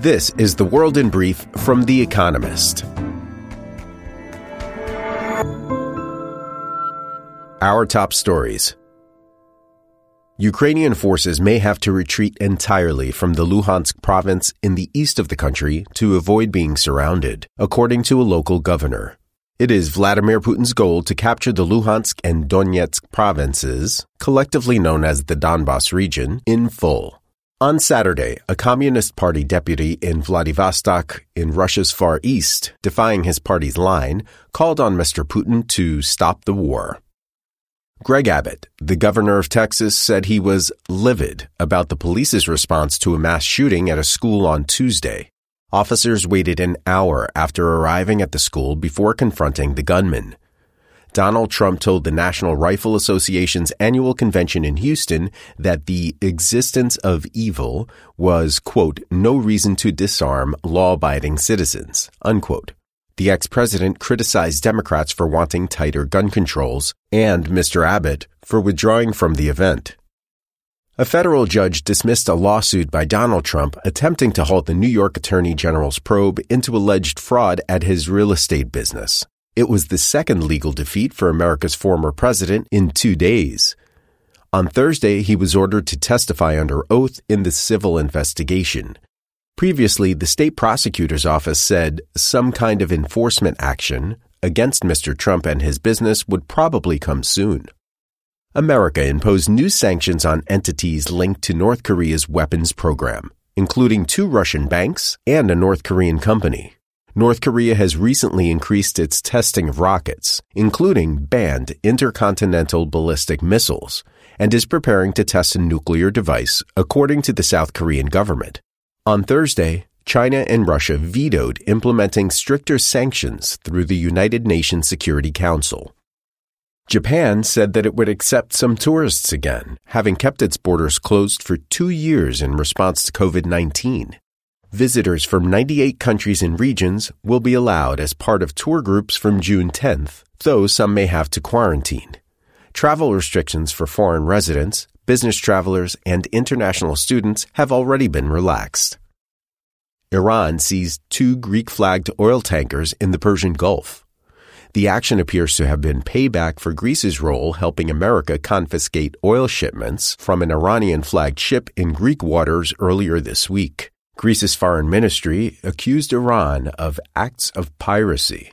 This is The World in Brief from The Economist. Our top stories. Ukrainian forces may have to retreat entirely from the Luhansk province in the east of the country to avoid being surrounded, according to a local governor. It is Vladimir Putin's goal to capture the Luhansk and Donetsk provinces, collectively known as the Donbas region, in full. On Saturday, a Communist Party deputy in Vladivostok, in Russia's Far East, defying his party's line, called on Mr. Putin to stop the war. Greg Abbott, the governor of Texas, said he was livid about the police's response to a mass shooting at a school on Tuesday. Officers waited an hour after arriving at the school before confronting the gunman. Donald Trump told the National Rifle Association's annual convention in Houston that the existence of evil was, quote, no reason to disarm law abiding citizens, unquote. The ex president criticized Democrats for wanting tighter gun controls and Mr. Abbott for withdrawing from the event. A federal judge dismissed a lawsuit by Donald Trump attempting to halt the New York Attorney General's probe into alleged fraud at his real estate business. It was the second legal defeat for America's former president in two days. On Thursday, he was ordered to testify under oath in the civil investigation. Previously, the state prosecutor's office said some kind of enforcement action against Mr. Trump and his business would probably come soon. America imposed new sanctions on entities linked to North Korea's weapons program, including two Russian banks and a North Korean company. North Korea has recently increased its testing of rockets, including banned intercontinental ballistic missiles, and is preparing to test a nuclear device, according to the South Korean government. On Thursday, China and Russia vetoed implementing stricter sanctions through the United Nations Security Council. Japan said that it would accept some tourists again, having kept its borders closed for two years in response to COVID 19. Visitors from 98 countries and regions will be allowed as part of tour groups from June 10th, though some may have to quarantine. Travel restrictions for foreign residents, business travelers, and international students have already been relaxed. Iran seized two Greek flagged oil tankers in the Persian Gulf. The action appears to have been payback for Greece's role helping America confiscate oil shipments from an Iranian flagged ship in Greek waters earlier this week. Greece's foreign ministry accused Iran of acts of piracy.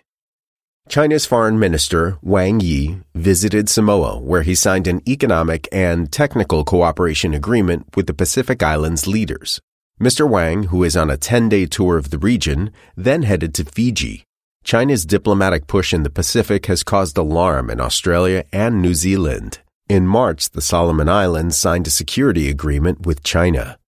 China's foreign minister, Wang Yi, visited Samoa, where he signed an economic and technical cooperation agreement with the Pacific Islands leaders. Mr. Wang, who is on a 10 day tour of the region, then headed to Fiji. China's diplomatic push in the Pacific has caused alarm in Australia and New Zealand. In March, the Solomon Islands signed a security agreement with China.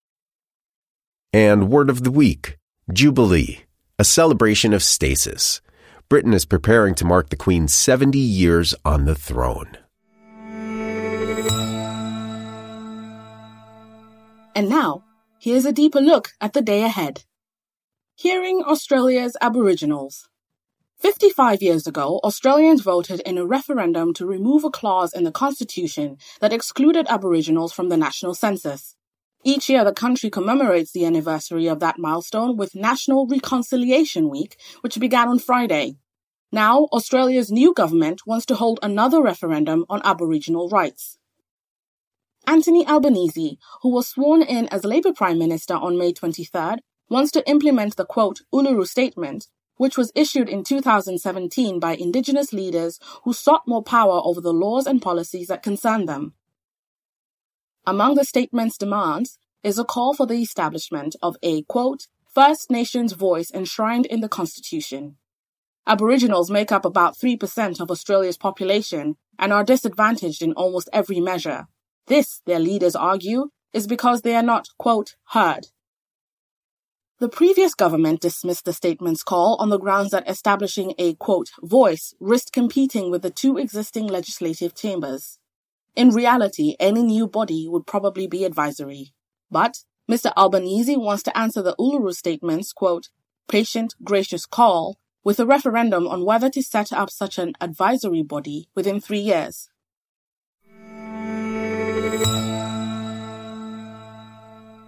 And word of the week Jubilee, a celebration of stasis. Britain is preparing to mark the Queen's 70 years on the throne. And now, here's a deeper look at the day ahead. Hearing Australia's Aboriginals. 55 years ago, Australians voted in a referendum to remove a clause in the Constitution that excluded Aboriginals from the national census. Each year, the country commemorates the anniversary of that milestone with National Reconciliation Week, which began on Friday. Now, Australia's new government wants to hold another referendum on Aboriginal rights. Anthony Albanese, who was sworn in as Labour Prime Minister on May 23rd, wants to implement the quote Uluru Statement, which was issued in 2017 by Indigenous leaders who sought more power over the laws and policies that concern them. Among the statement's demands is a call for the establishment of a, quote, First Nations voice enshrined in the Constitution. Aboriginals make up about 3% of Australia's population and are disadvantaged in almost every measure. This, their leaders argue, is because they are not, quote, heard. The previous government dismissed the statement's call on the grounds that establishing a, quote, voice risked competing with the two existing legislative chambers. In reality, any new body would probably be advisory. But Mr. Albanese wants to answer the Uluru Statement's, quote, patient, gracious call with a referendum on whether to set up such an advisory body within three years.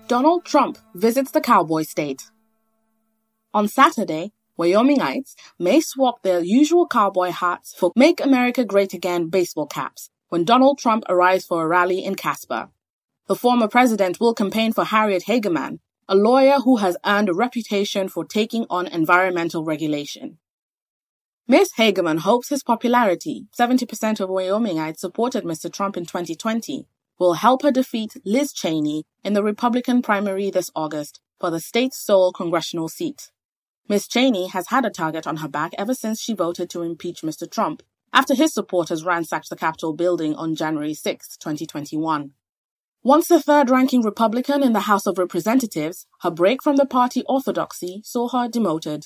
Donald Trump visits the cowboy state. On Saturday, Wyomingites may swap their usual cowboy hats for Make America Great Again baseball caps when Donald Trump arrives for a rally in Casper. The former president will campaign for Harriet Hageman, a lawyer who has earned a reputation for taking on environmental regulation. Ms. Hageman hopes his popularity, 70% of Wyomingites supported Mr. Trump in 2020, will help her defeat Liz Cheney in the Republican primary this August for the state's sole congressional seat. Ms. Cheney has had a target on her back ever since she voted to impeach Mr. Trump after his supporters ransacked the Capitol building on January 6, 2021. Once the third ranking Republican in the House of Representatives, her break from the party orthodoxy saw her demoted.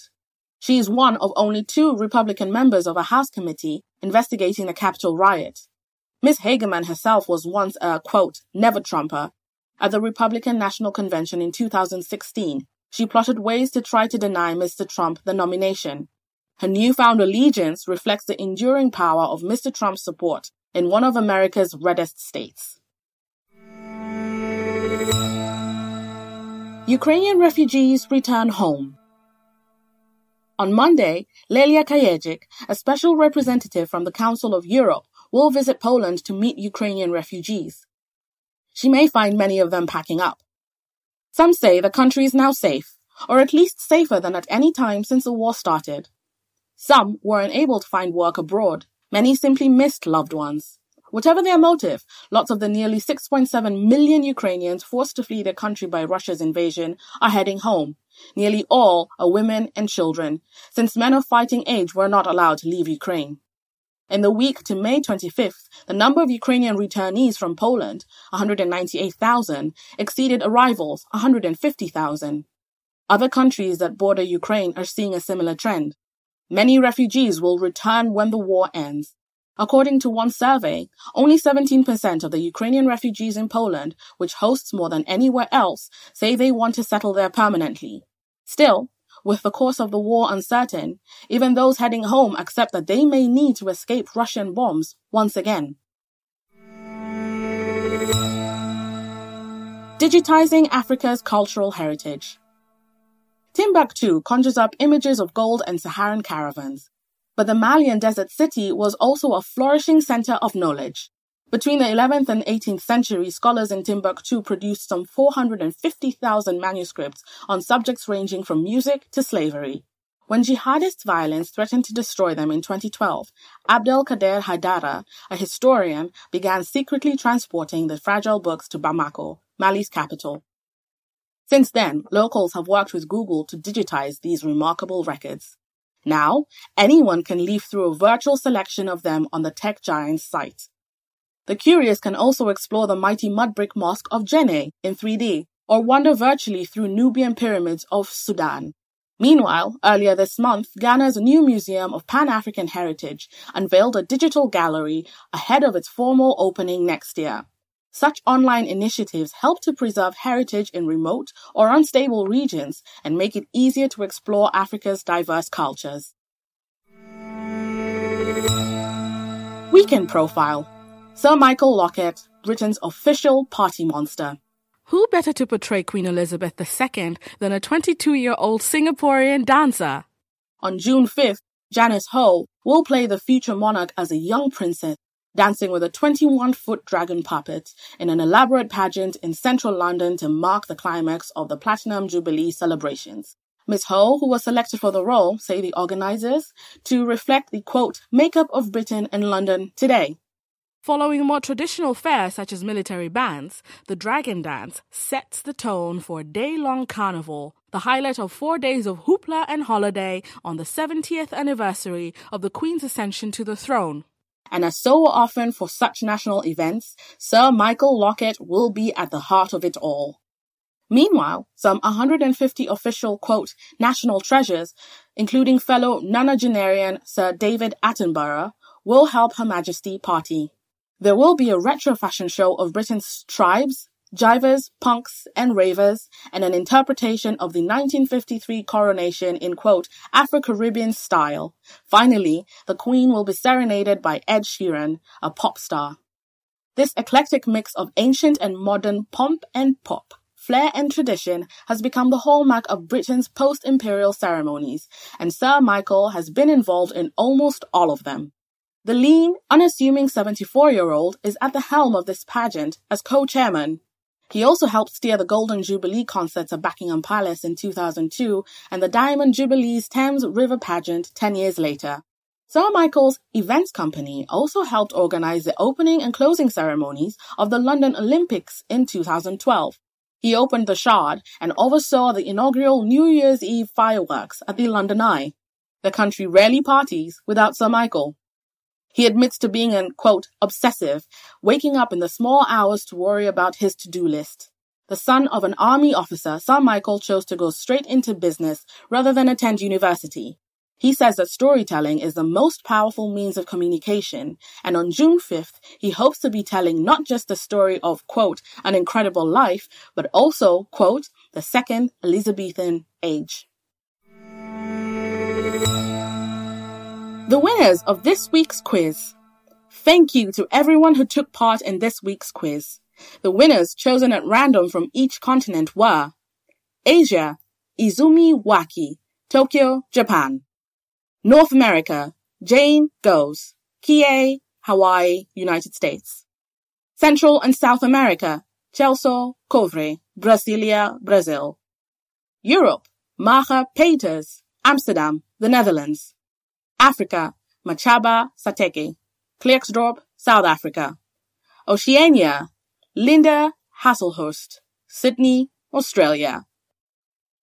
She is one of only two Republican members of a House committee investigating the Capitol riot. Ms. Hageman herself was once a, quote, never Trumper. At the Republican National Convention in 2016, she plotted ways to try to deny Mr. Trump the nomination. Her newfound allegiance reflects the enduring power of Mr. Trump's support in one of America's reddest states. Ukrainian refugees return home. On Monday, Leyla Kayacik, a special representative from the Council of Europe, will visit Poland to meet Ukrainian refugees. She may find many of them packing up. Some say the country is now safe, or at least safer than at any time since the war started. Some were unable to find work abroad. Many simply missed loved ones. Whatever their motive, lots of the nearly 6.7 million Ukrainians forced to flee their country by Russia's invasion are heading home, Nearly all are women and children, since men of fighting age were not allowed to leave Ukraine. In the week to May 25th, the number of Ukrainian returnees from Poland, 198,000, exceeded arrivals, 150,000. Other countries that border Ukraine are seeing a similar trend. Many refugees will return when the war ends. According to one survey, only 17% of the Ukrainian refugees in Poland, which hosts more than anywhere else, say they want to settle there permanently. Still, with the course of the war uncertain, even those heading home accept that they may need to escape Russian bombs once again. Digitizing Africa's cultural heritage. Timbuktu conjures up images of gold and Saharan caravans, but the Malian desert city was also a flourishing center of knowledge. Between the 11th and 18th century, scholars in Timbuktu produced some 450,000 manuscripts on subjects ranging from music to slavery. When jihadist violence threatened to destroy them in 2012, Abdelkader Haidara, a historian, began secretly transporting the fragile books to Bamako, Mali's capital. Since then, locals have worked with Google to digitize these remarkable records. Now, anyone can leaf through a virtual selection of them on the tech giant's site. The curious can also explore the mighty mud brick mosque of Djenné in 3D, or wander virtually through Nubian pyramids of Sudan. Meanwhile, earlier this month, Ghana's new Museum of Pan-African Heritage unveiled a digital gallery ahead of its formal opening next year. Such online initiatives help to preserve heritage in remote or unstable regions and make it easier to explore Africa's diverse cultures. Weekend Profile Sir Michael Lockett, Britain's official party monster. Who better to portray Queen Elizabeth II than a 22 year old Singaporean dancer? On June 5th, Janice Ho will play the future monarch as a young princess dancing with a 21 foot dragon puppet in an elaborate pageant in central London to mark the climax of the Platinum Jubilee celebrations. Miss Ho, who was selected for the role, say the organizers, to reflect the quote, makeup of Britain and London today. Following more traditional fare such as military bands, the Dragon Dance sets the tone for a day long carnival, the highlight of four days of hoopla and holiday on the 70th anniversary of the Queen's ascension to the throne and as so often for such national events, Sir Michael Lockett will be at the heart of it all. Meanwhile, some 150 official, quote, national treasures, including fellow nonagenarian Sir David Attenborough, will help Her Majesty party. There will be a retro fashion show of Britain's tribes, jivers, punks, and ravers, and an interpretation of the 1953 coronation in quote, Afro-Caribbean style. Finally, the Queen will be serenaded by Ed Sheeran, a pop star. This eclectic mix of ancient and modern pomp and pop flair, and tradition has become the hallmark of Britain's post imperial ceremonies, and Sir Michael has been involved in almost all of them. The lean, unassuming 74 year old is at the helm of this pageant as co chairman. He also helped steer the Golden Jubilee concerts at Buckingham Palace in 2002 and the Diamond Jubilee's Thames River pageant 10 years later. Sir Michael's events company also helped organize the opening and closing ceremonies of the London Olympics in 2012. He opened the Shard and oversaw the inaugural New Year's Eve fireworks at the London Eye. The country rarely parties without Sir Michael. He admits to being an, quote, obsessive, waking up in the small hours to worry about his to-do list. The son of an army officer, Sir Michael chose to go straight into business rather than attend university. He says that storytelling is the most powerful means of communication, and on June 5th, he hopes to be telling not just the story of, quote, an incredible life, but also, quote, the second Elizabethan age. The winners of this week's quiz. Thank you to everyone who took part in this week's quiz. The winners chosen at random from each continent were Asia, Izumi Waki, Tokyo, Japan. North America, Jane Goes, Kie, Hawaii, United States. Central and South America, Celso Covre, Brasilia, Brazil. Europe, Maja Peters, Amsterdam, the Netherlands. Africa, Machaba Sateke, Klerksdorp, South Africa. Oceania, Linda Hasselhurst, Sydney, Australia.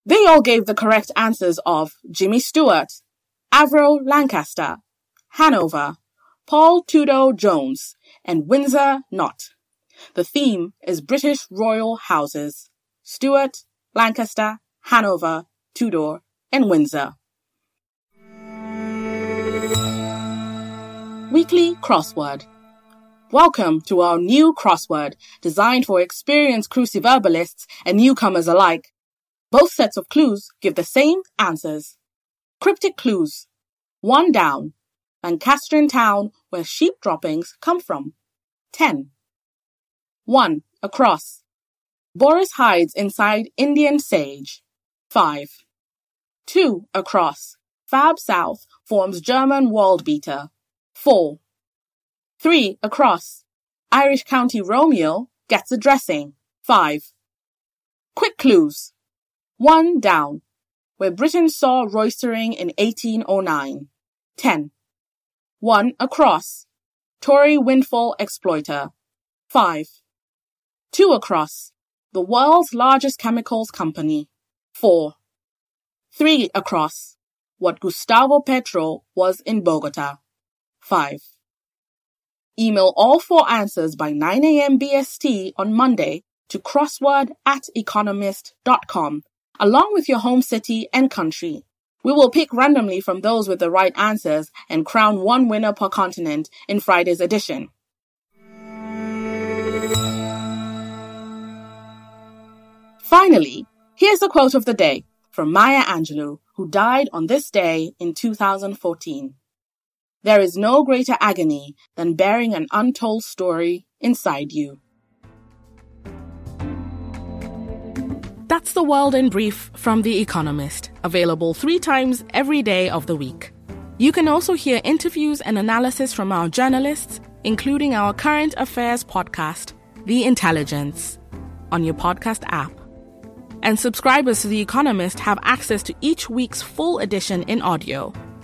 They all gave the correct answers of Jimmy Stewart, Avro Lancaster, Hanover, Paul Tudor Jones, and Windsor Knot. The theme is British royal houses Stuart, Lancaster, Hanover, Tudor, and Windsor. Weekly Crossword Welcome to our new crossword, designed for experienced cruciverbalists and newcomers alike. Both sets of clues give the same answers. Cryptic clues. One down. Lancastrian town where sheep droppings come from. 10. 1. Across. Boris hides inside Indian sage. 5. 2. Across. Fab South forms German world beater. 4. 3. Across. Irish County Romeo gets a dressing. 5. Quick clues. 1. Down where Britain saw roistering in 1809. 10. 1. Across. Tory windfall exploiter. 5. 2. Across. The world's largest chemicals company. 4. 3. Across. What Gustavo Petro was in Bogota. 5. Email all four answers by 9 a.m. BST on Monday to crossword at economist.com along with your home city and country. We will pick randomly from those with the right answers and crown one winner per continent in Friday's edition. Finally, here's the quote of the day from Maya Angelou, who died on this day in 2014. There is no greater agony than bearing an untold story inside you. That's the world in brief from The Economist, available three times every day of the week. You can also hear interviews and analysis from our journalists, including our current affairs podcast, The Intelligence, on your podcast app. And subscribers to The Economist have access to each week's full edition in audio.